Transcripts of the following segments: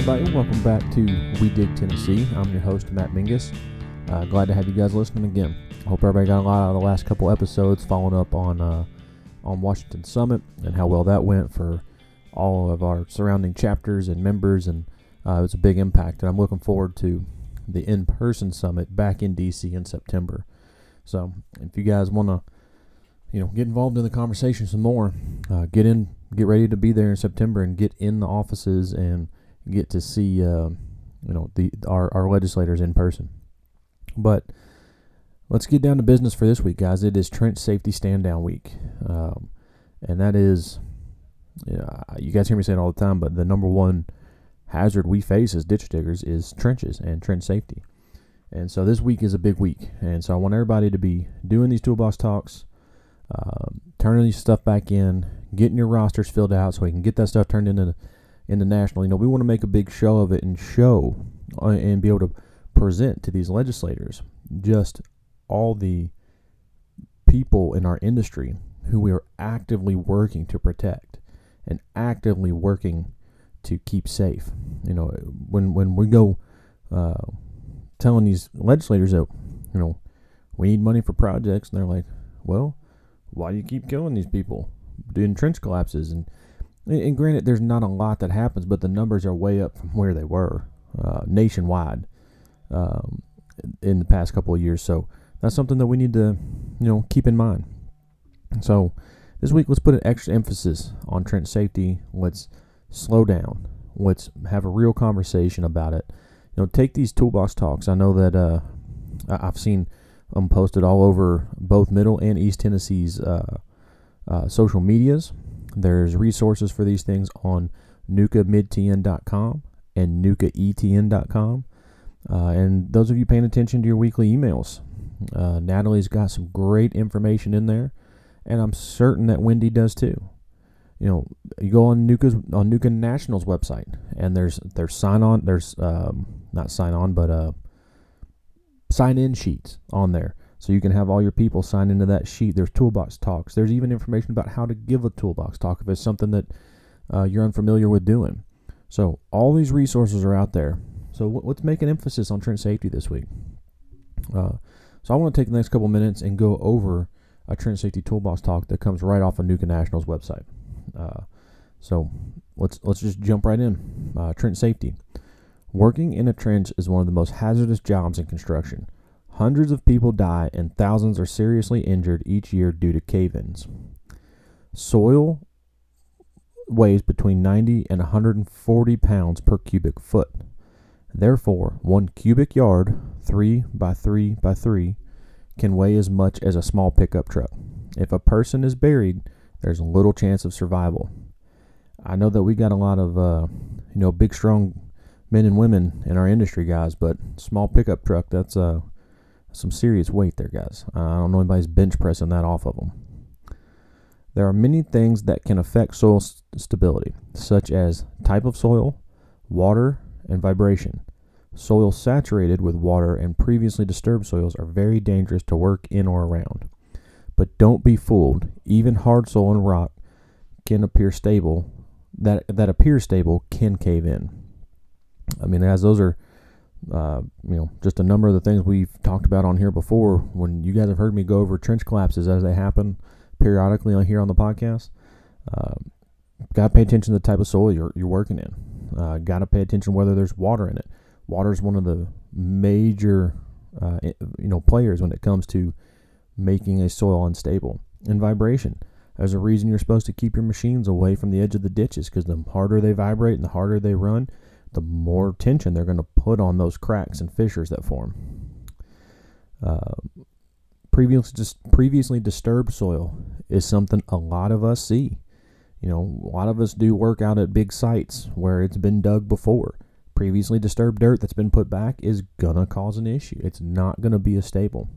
everybody. Welcome back to We Dig Tennessee. I'm your host, Matt Mingus. Uh, glad to have you guys listening again. Hope everybody got a lot out of the last couple episodes following up on uh, on Washington Summit and how well that went for all of our surrounding chapters and members, and uh, it was a big impact. And I'm looking forward to the in-person summit back in DC in September. So if you guys want to, you know, get involved in the conversation some more, uh, get in, get ready to be there in September, and get in the offices and get to see, uh, you know, the our our legislators in person. But let's get down to business for this week, guys. It is trench safety stand down week, um, and that is, yeah, you guys hear me say it all the time, but the number one hazard we face as ditch diggers is trenches and trench safety. And so this week is a big week, and so I want everybody to be doing these toolbox talks, uh, turning these stuff back in, getting your rosters filled out so we can get that stuff turned into into national. You know, we want to make a big show of it and show uh, and be able to present to these legislators just all the people in our industry who we are actively working to protect and actively working to keep safe. You know, when when we go uh, telling these legislators that you know we need money for projects, and they're like, "Well, why do you keep killing these people doing trench collapses?" And and granted, there's not a lot that happens, but the numbers are way up from where they were uh, nationwide um, in the past couple of years. So that's something that we need to, you know, keep in mind. So this week, let's put an extra emphasis on trench safety. Let's slow down. Let's have a real conversation about it. You know, take these toolbox talks. I know that uh, I've seen them posted all over both Middle and East Tennessee's uh, uh, social medias. There's resources for these things on nucamidtn.com and nucaetn.com. Uh, and those of you paying attention to your weekly emails, uh, Natalie's got some great information in there, and I'm certain that Wendy does too. You know, you go on NUCA's on NUCA National's website, and there's there's sign on, there's um, not sign on, but uh, sign in sheets on there, so you can have all your people sign into that sheet. There's toolbox talks. There's even information about how to give a toolbox talk if it's something that uh, you're unfamiliar with doing. So all these resources are out there. So w- let's make an emphasis on trench safety this week. Uh, so I want to take the next couple minutes and go over a trench safety toolbox talk that comes right off of NUCA National's website. Uh, so let's let's just jump right in. Uh, trench safety. Working in a trench is one of the most hazardous jobs in construction. Hundreds of people die and thousands are seriously injured each year due to cave-ins. Soil weighs between 90 and 140 pounds per cubic foot. Therefore, one cubic yard, 3 by 3 by 3, can weigh as much as a small pickup truck. If a person is buried, there's little chance of survival. I know that we got a lot of, uh, you know, big, strong men and women in our industry, guys, but small pickup truck, that's uh, some serious weight there, guys. I don't know anybody's bench pressing that off of them. There are many things that can affect soil st- stability, such as type of soil, water, and vibration. Soils saturated with water and previously disturbed soils are very dangerous to work in or around. But don't be fooled. Even hard soil and rock can appear stable. That that appears stable can cave in. I mean, as those are, uh, you know, just a number of the things we've talked about on here before. When you guys have heard me go over trench collapses as they happen periodically on here on the podcast, uh, got to pay attention to the type of soil you're you're working in. Uh, got to pay attention whether there's water in it. Water is one of the major, uh, you know, players when it comes to making a soil unstable. And vibration. There's a reason you're supposed to keep your machines away from the edge of the ditches because the harder they vibrate and the harder they run, the more tension they're going to put on those cracks and fissures that form. Uh, previously, just previously disturbed soil is something a lot of us see. You know, a lot of us do work out at big sites where it's been dug before. Previously disturbed dirt that's been put back is gonna cause an issue. It's not gonna be a stable.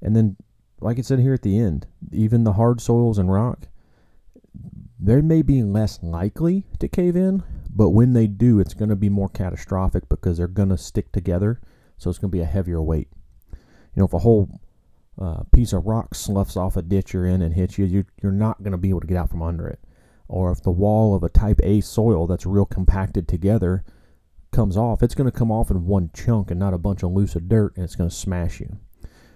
And then, like I said here at the end, even the hard soils and rock, they may be less likely to cave in, but when they do, it's going to be more catastrophic because they're going to stick together. So it's going to be a heavier weight. You know, if a whole uh, piece of rock sloughs off a ditch you're in and hits you, you're, you're not going to be able to get out from under it. or if the wall of a type A soil that's real compacted together comes off, it's going to come off in one chunk and not a bunch of loose of dirt, and it's going to smash you.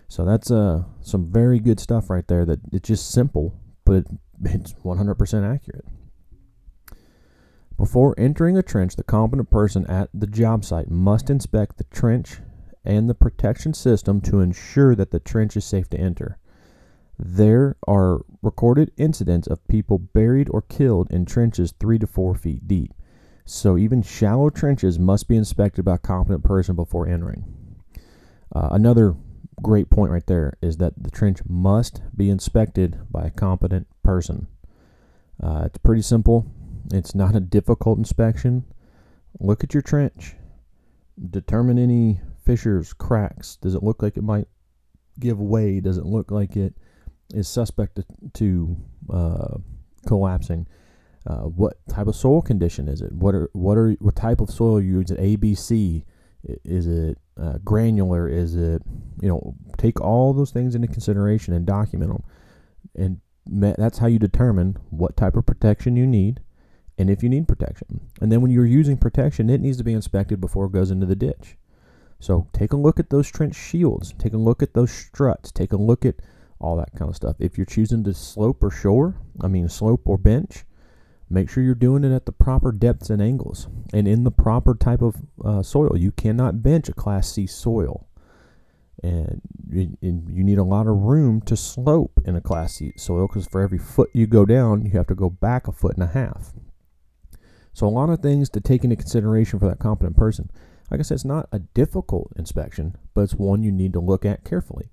So that's uh, some very good stuff right there. That it's just simple, but it, it's 100% accurate. Before entering a trench, the competent person at the job site must inspect the trench and the protection system to ensure that the trench is safe to enter. There are recorded incidents of people buried or killed in trenches three to four feet deep. So even shallow trenches must be inspected by a competent person before entering. Uh, another great point right there is that the trench must be inspected by a competent person. Uh, it's pretty simple. It's not a difficult inspection. Look at your trench. Determine any fissures, cracks. Does it look like it might give way? Does it look like it is suspect to, uh, collapsing? Uh, what type of soil condition is it? What are what are what type of soil you use? It ABC? Is it uh, granular? Is it you know? Take all those things into consideration and document them, and that's how you determine what type of protection you need and if you need protection. And then when you're using protection, it needs to be inspected before it goes into the ditch. So take a look at those trench shields, take a look at those struts, take a look at all that kind of stuff. If you're choosing to slope or shore, I mean slope or bench, make sure you're doing it at the proper depths and angles and in the proper type of uh, soil. You cannot bench a Class C soil. And you, need a lot of room to slope in a Class C soil because for every foot you go down, you have to go back a foot and a half. So a lot of things to take into consideration for that competent person. Like I said, it's not a difficult inspection, but it's one you need to look at carefully.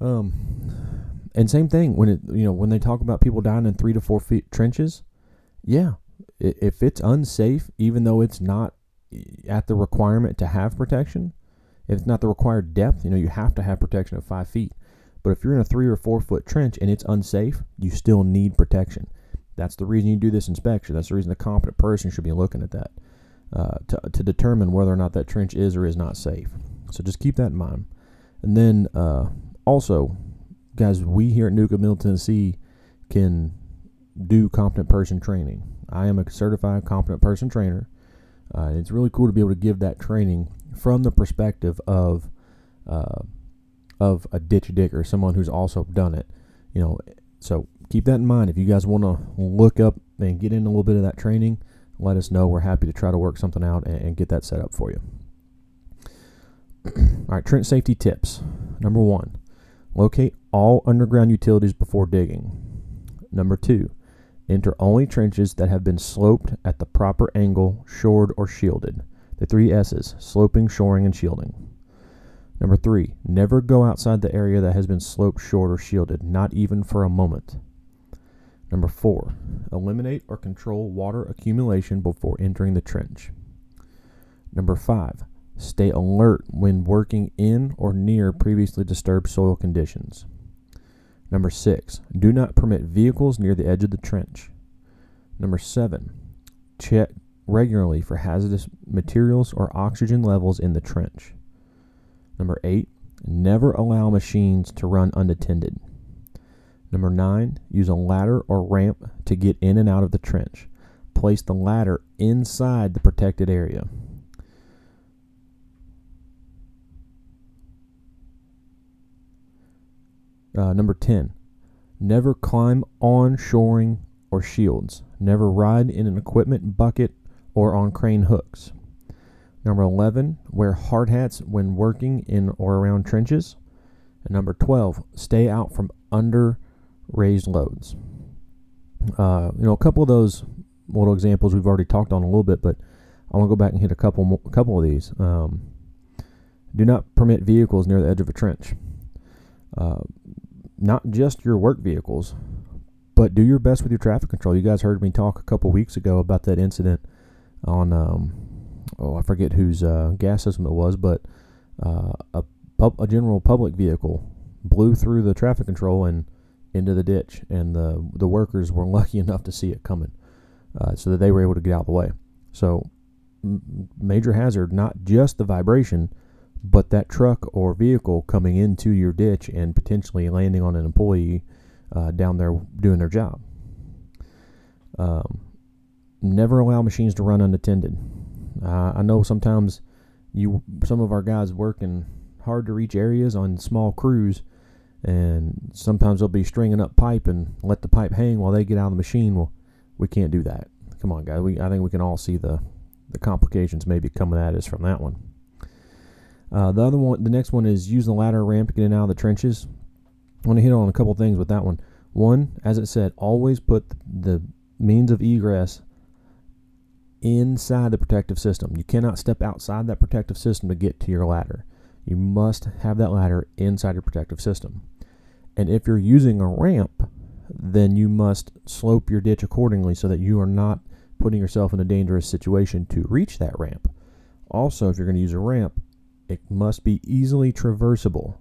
Um, and same thing when it you know when they talk about people dying in three to four feet trenches, yeah, if it's unsafe, even though it's not at the requirement to have protection, if it's not the required depth, you know you have to have protection at five feet. But if you're in a three or four foot trench and it's unsafe, you still need protection. That's the reason you do this inspection. That's the reason the competent person should be looking at that uh, to, to determine whether or not that trench is or is not safe. So just keep that in mind. And then uh, also, guys, we here at NUCA Middle Tennessee can do competent person training. I am a certified competent person trainer. Uh, it's really cool to be able to give that training from the perspective of uh, of a ditch digger, someone who's also done it. You know, so keep that in mind. If you guys want to look up and get in a little bit of that training, let us know. We're happy to try to work something out and, and get that set up for you. all right, trench safety tips. Number one, locate all underground utilities before digging. Number two, enter only trenches that have been sloped at the proper angle, shored, or shielded. The three S's sloping, shoring, and shielding. Number three, never go outside the area that has been sloped, shored, or shielded, not even for a moment. Number four, eliminate or control water accumulation before entering the trench. Number five, stay alert when working in or near previously disturbed soil conditions. Number six, do not permit vehicles near the edge of the trench. Number seven, check regularly for hazardous materials or oxygen levels in the trench. Number eight, never allow machines to run unattended. Number nine, use a ladder or ramp to get in and out of the trench. Place the ladder inside the protected area. Uh, number 10, never climb on shoring or shields. Never ride in an equipment bucket or on crane hooks. Number 11, wear hard hats when working in or around trenches. And number 12, stay out from under raised loads. Uh, you know, a couple of those little examples we've already talked on a little bit, but I want to go back and hit a couple couple of these. Um, do not permit vehicles near the edge of a trench. Uh, not just your work vehicles, but do your best with your traffic control. You guys heard me talk a couple weeks ago about that incident on, um, oh, I forget whose uh, gas system it was, but uh, a, pub, a general public vehicle blew through the traffic control and into the ditch, and the the workers were lucky enough to see it coming, uh, so that they were able to get out of the way. So, m- major hazard, not just the vibration, but that truck or vehicle coming into your ditch and potentially landing on an employee uh, down there doing their job. Um, never allow machines to run unattended. Uh, I know sometimes you some of our guys work in hard to reach areas on small crews, and sometimes they'll be stringing up pipe and let the pipe hang while they get out of the machine. Well, we can't do that. Come on, guys. We I think we can all see the the complications maybe coming at us from that one. Uh, the other one, the next one is use the ladder ramp to get in out of the trenches. I want to hit on a couple things with that one. One, as it said, always put the means of egress inside the protective system. You cannot step outside that protective system to get to your ladder. You must have that ladder inside your protective system. And if you're using a ramp, then you must slope your ditch accordingly so that you are not putting yourself in a dangerous situation to reach that ramp. Also, if you're going to use a ramp, it must be easily traversable.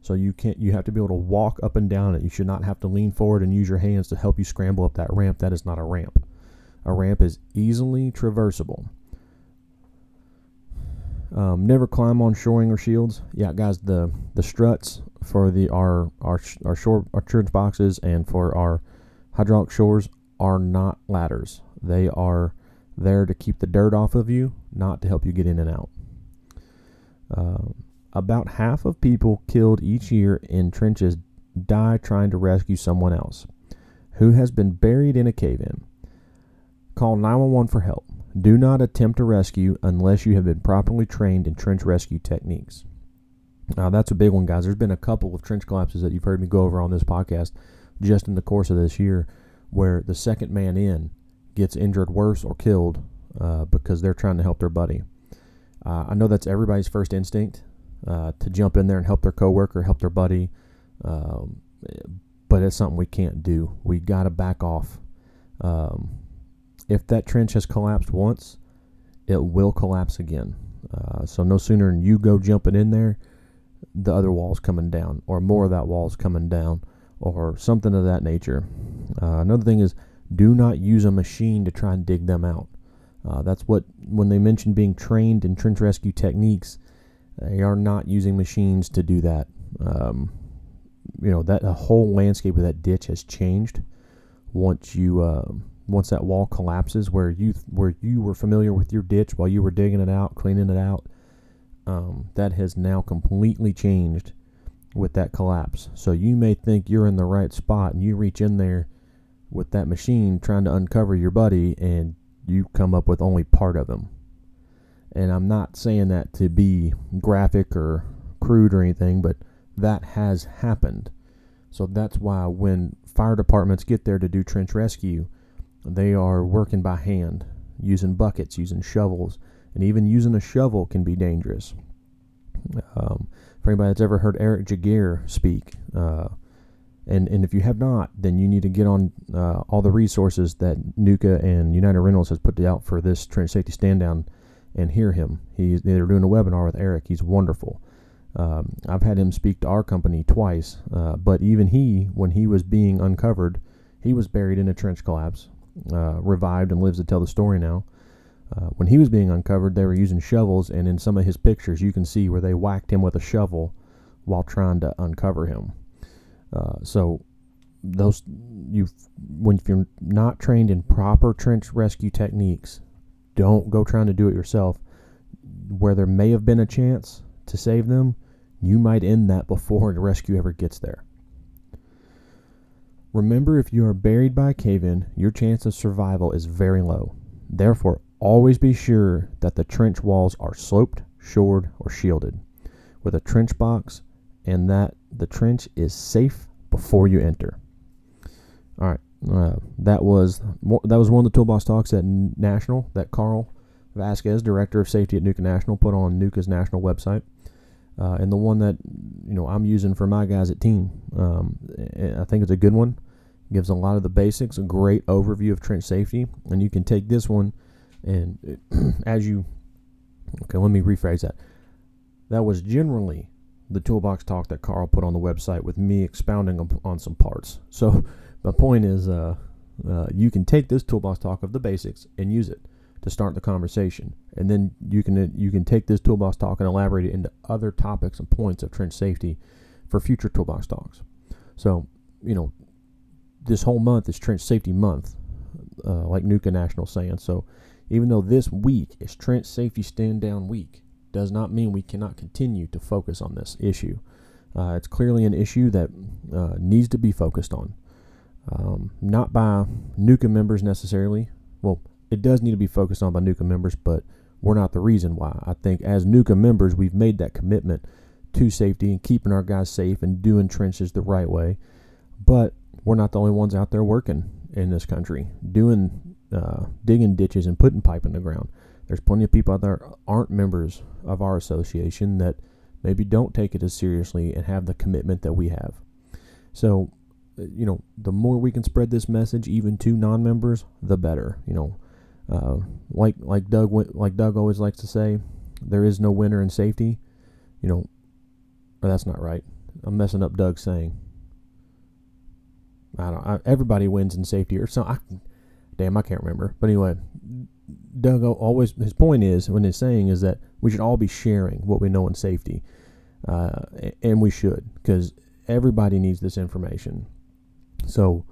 So you can't you have to be able to walk up and down it. You should not have to lean forward and use your hands to help you scramble up that ramp. That is not a ramp. A ramp is easily traversable. Um, never climb on shoring or shields. Yeah, guys, the the struts for the our our our shore our trench boxes and for our hydraulic shores are not ladders. They are there to keep the dirt off of you, not to help you get in and out. About half of people killed each year in trenches die trying to rescue someone else who has been buried in a cave in. Call 911 for help. Do not attempt a rescue unless you have been properly trained in trench rescue techniques. Now, that's a big one, guys. There's been a couple of trench collapses that you've heard me go over on this podcast just in the course of this year where the second man in gets injured worse or killed uh, because they're trying to help their buddy. Uh, I know that's everybody's first instinct uh, to jump in there and help their coworker, help their buddy, um, but it's something we can't do. We got to back off. Um, if that trench has collapsed once, it will collapse again. Uh, so no sooner than you go jumping in there, the other wall's coming down, or more of that wall's coming down, or something of that nature. Uh, another thing is, do not use a machine to try and dig them out. Uh, that's what, when they mention being trained in trench rescue techniques, they are not using machines to do that. Um, you know that the whole landscape of that ditch has changed once you uh, once that wall collapses, where you where you were familiar with your ditch while you were digging it out, cleaning it out. Um, that has now completely changed with that collapse. So you may think you're in the right spot, and you reach in there with that machine trying to uncover your buddy, and you come up with only part of him. And I'm not saying that to be graphic or crude or anything, but that has happened. So that's why when fire departments get there to do trench rescue, they are working by hand, using buckets, using shovels, and even using a shovel can be dangerous. Um, for anybody that's ever heard Eric Giguere speak, uh, and and if you have not, then you need to get on uh, all the resources that NUCA and United Rentals has put out for this trench safety stand down and hear him. He's they're doing a webinar with Eric. He's wonderful. Um, I've had him speak to our company twice, uh, but even he, when he was being uncovered, he was buried in a trench collapse, uh, revived, and lives to tell the story now. Uh, when he was being uncovered, they were using shovels, and in some of his pictures, you can see where they whacked him with a shovel while trying to uncover him. Uh, so, those you when if you're not trained in proper trench rescue techniques, don't go trying to do it yourself. Where there may have been a chance to save them, you might end that before the rescue ever gets there. Remember, if you are buried by a cave in, your chance of survival is very low. Therefore, always be sure that the trench walls are sloped, shored, or shielded with a trench box and that the trench is safe before you enter. All right. Uh, that was that was one of the toolbox talks at National that Carl Vasquez, director of safety at NUCA National, put on NUCA's national website, uh, and the one that you know I'm using for my guys at Team. Um, I think it's a good one. Gives a lot of the basics, a great overview of trench safety, and you can take this one and as you okay, let me rephrase that. That was generally the toolbox talk that Carl put on the website with me expounding on some parts. So my point is, uh, uh, you can take this toolbox talk of the basics and use it to start the conversation, and then you can you can take this toolbox talk and elaborate it into other topics and points of trench safety for future toolbox talks. So, you know, this whole month is trench safety month. uh, like NUCA National saying. So even though this week is trench safety stand down week, does not mean we cannot continue to focus on this issue. Uh, it's clearly an issue that uh, needs to be focused on, um, not by NUCA members necessarily. Well, it does need to be focused on by NUCA members, but we're not the reason why. I think as NUCA members, we've made that commitment to safety and keeping our guys safe and doing trenches the right way. But we're not the only ones out there working in this country, doing uh, digging ditches and putting pipe in the ground. There's plenty of people out there aren't members of our association that maybe don't take it as seriously and have the commitment that we have. So, you know, the more we can spread this message even to non-members, the better. You know, uh, like like Doug like Doug always likes to say, there is no winner in safety. You know, or that's not right. I'm messing up Doug's saying. I don't. I, everybody wins in safety, or so. I, damn, I can't remember. But anyway, Doug always his point is when he's saying is that we should all be sharing what we know in safety, uh, and we should because everybody needs this information. So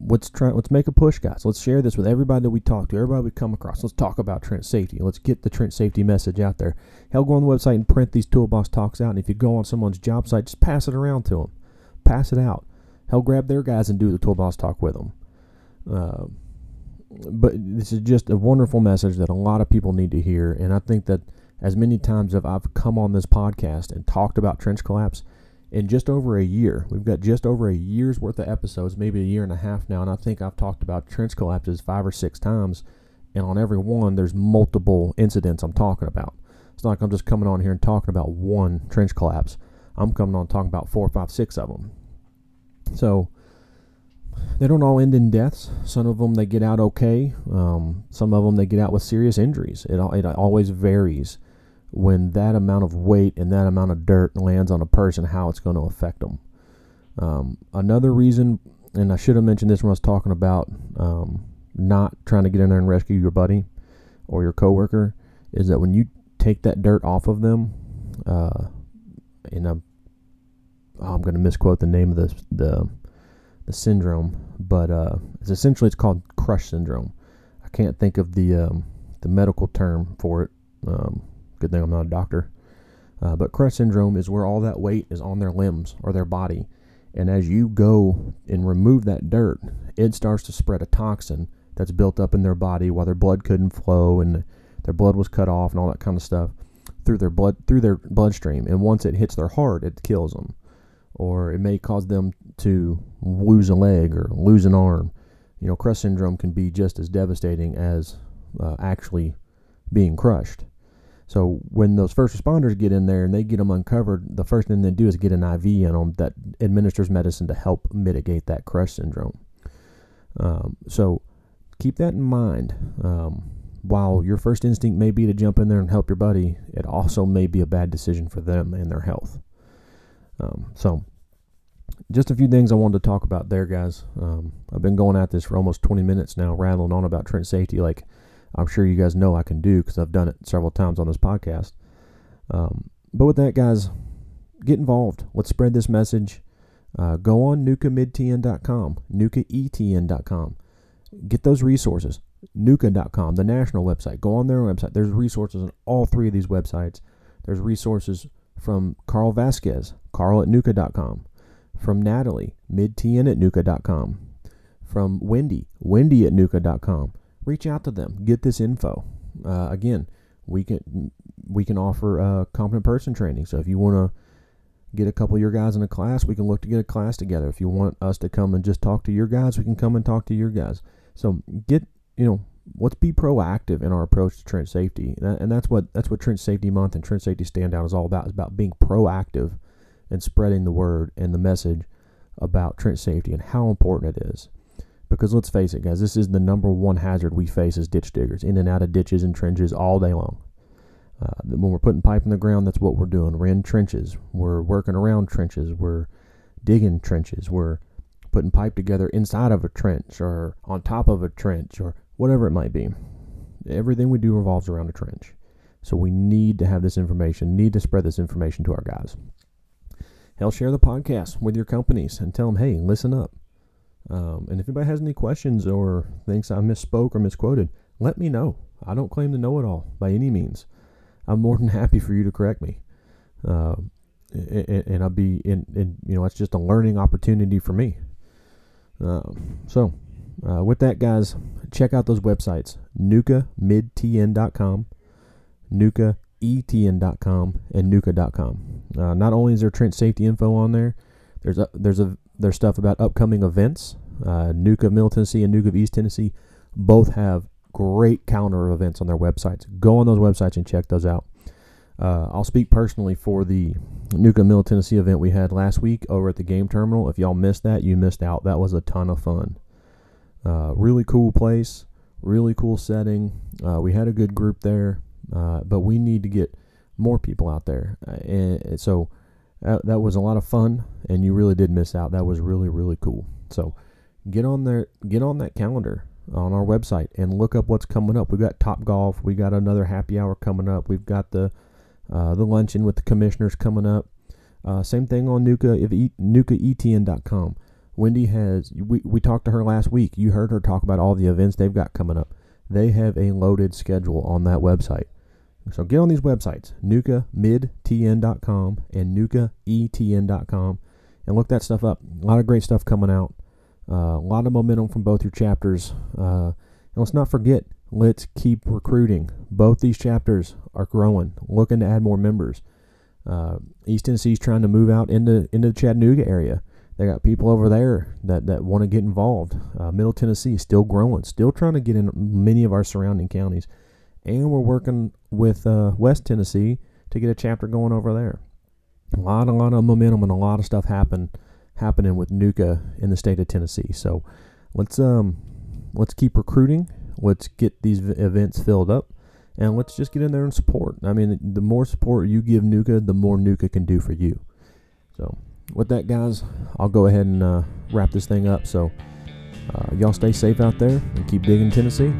let's try let's make a push, guys. Let's share this with everybody that we talk to, everybody we come across. Let's talk about trench safety. Let's get the trench safety message out there. Hell, go on the website and print these toolbox talks out. And if you go on someone's job site, just pass it around to them. Pass it out. Hell, grab their guys and do the toolbox talk with them. Uh, but this is just a wonderful message that a lot of people need to hear. And I think that as many times as I've come on this podcast and talked about trench collapse, in just over a year, we've got just over a year's worth of episodes, maybe a year and a half now, and I think I've talked about trench collapses five or six times, and on every one, there's multiple incidents I'm talking about. It's not like I'm just coming on here and talking about one trench collapse. I'm coming on talking about four, five, six of them. So, they don't all end in deaths. Some of them they get out okay. Um, some of them they get out with serious injuries. It it always varies when that amount of weight and that amount of dirt lands on a person, how it's going to affect them. Um, another reason, and I should have mentioned this when I was talking about um, not trying to get in there and rescue your buddy or your coworker, is that when you take that dirt off of them, uh, in a, oh, I'm going to misquote the name of the the the syndrome, but uh, it's essentially it's called crush syndrome. I can't think of the um, the medical term for it. Um, good thing I'm not a doctor. Uh, but crush syndrome is where all that weight is on their limbs or their body, and as you go and remove that dirt, it starts to spread a toxin that's built up in their body while their blood couldn't flow and their blood was cut off and all that kind of stuff through their blood through their bloodstream. And once it hits their heart, it kills them or it may cause them to lose a leg or lose an arm. You know, crush syndrome can be just as devastating as uh, actually being crushed. So when those first responders get in there and they get them uncovered, the first thing they do is get an IV in them that administers medicine to help mitigate that crush syndrome. Um, so keep that in mind. Um, while your first instinct may be to jump in there and help your buddy, it also may be a bad decision for them and their health. Um, so, just a few things I wanted to talk about there, guys. Um, I've been going at this for almost 20 minutes now, rattling on about trench safety, like I'm sure you guys know I can do because I've done it several times on this podcast. Um, but with that, guys, get involved. Let's spread this message. Uh, go on nucamidtn.com, nucaetn.com. Get those resources. NUCA.com, the national website. Go on their website. There's resources on all three of these websites. There's resources from Carl Vasquez, carl at nuca.com. From Natalie, midtn at nuca.com. From Wendy, wendy at nuca.com. Reach out to them. Get this info. Uh, again, we can we can offer uh, competent person training. So if you want to get a couple of your guys in a class, we can look to get a class together. If you want us to come and just talk to your guys, we can come and talk to your guys. So get you know let's be proactive in our approach to trench safety, and that's what that's what Trench Safety Month and Trench Safety Stand Down is all about. Is about being proactive and spreading the word and the message about trench safety and how important it is. Because let's face it, guys, this is the number one hazard we face as ditch diggers, in and out of ditches and trenches all day long. Uh, when we're putting pipe in the ground, that's what we're doing. We're in trenches. We're working around trenches. We're digging trenches. We're putting pipe together inside of a trench or on top of a trench or whatever it might be. Everything we do revolves around a trench. So we need to have this information, need to spread this information to our guys. Hell, share the podcast with your companies and tell them, hey, listen up. Um, and if anybody has any questions or thinks I misspoke or misquoted, let me know. I don't claim to know it all by any means. I'm more than happy for you to correct me. Uh, and, and, I'll be in, in, you know, it's just a learning opportunity for me. Um, so, uh, with that, guys, check out those websites nucamidtn.com, nucaetn.com, and nuca.com. Uh, not only is there trench safety info on there, there's a, there's a there's stuff about upcoming events. Uh, NUCA of Middle Tennessee and NUCA of East Tennessee both have great calendar of events on their websites. Go on those websites and check those out. Uh, I'll speak personally for the NUCA Middle Tennessee event we had last week over at the game terminal. If y'all missed that, you missed out. That was a ton of fun. Uh, really cool place, really cool setting. Uh, we had a good group there, uh, but we need to get more people out there. Uh, and so that, that was a lot of fun, and you really did miss out. That was really really cool. So get on there, get on that calendar on our website and look up what's coming up. We've got Top Golf, we got another happy hour coming up. We've got the uh, the luncheon with the commissioners coming up. Uh, same thing on NUCA if e, NUCAETN.com. Wendy has we, we talked to her last week. You heard her talk about all the events they've got coming up. They have a loaded schedule on that website. So get on these websites, NUCAMidTN.com and NUCAETN.com, and look that stuff up. A lot of great stuff coming out. Uh, a lot of momentum from both your chapters. Uh, and let's not forget, let's keep recruiting. Both these chapters are growing, looking to add more members. Uh, East Tennessee is trying to move out into into the Chattanooga area. They got people over there that, that want to get involved. Uh, Middle Tennessee is still growing, still trying to get in many of our surrounding counties and we're working with uh, West Tennessee to get a chapter going over there. A lot, a lot of momentum and a lot of stuff happen happening with NUCA in the state of Tennessee. So let's um let's keep recruiting. Let's get these events filled up, and let's just get in there and support. I mean, the more support you give NUCA, the more NUCA can do for you. So with that, guys, I'll go ahead and uh, wrap this thing up. So uh, y'all stay safe out there and keep digging Tennessee.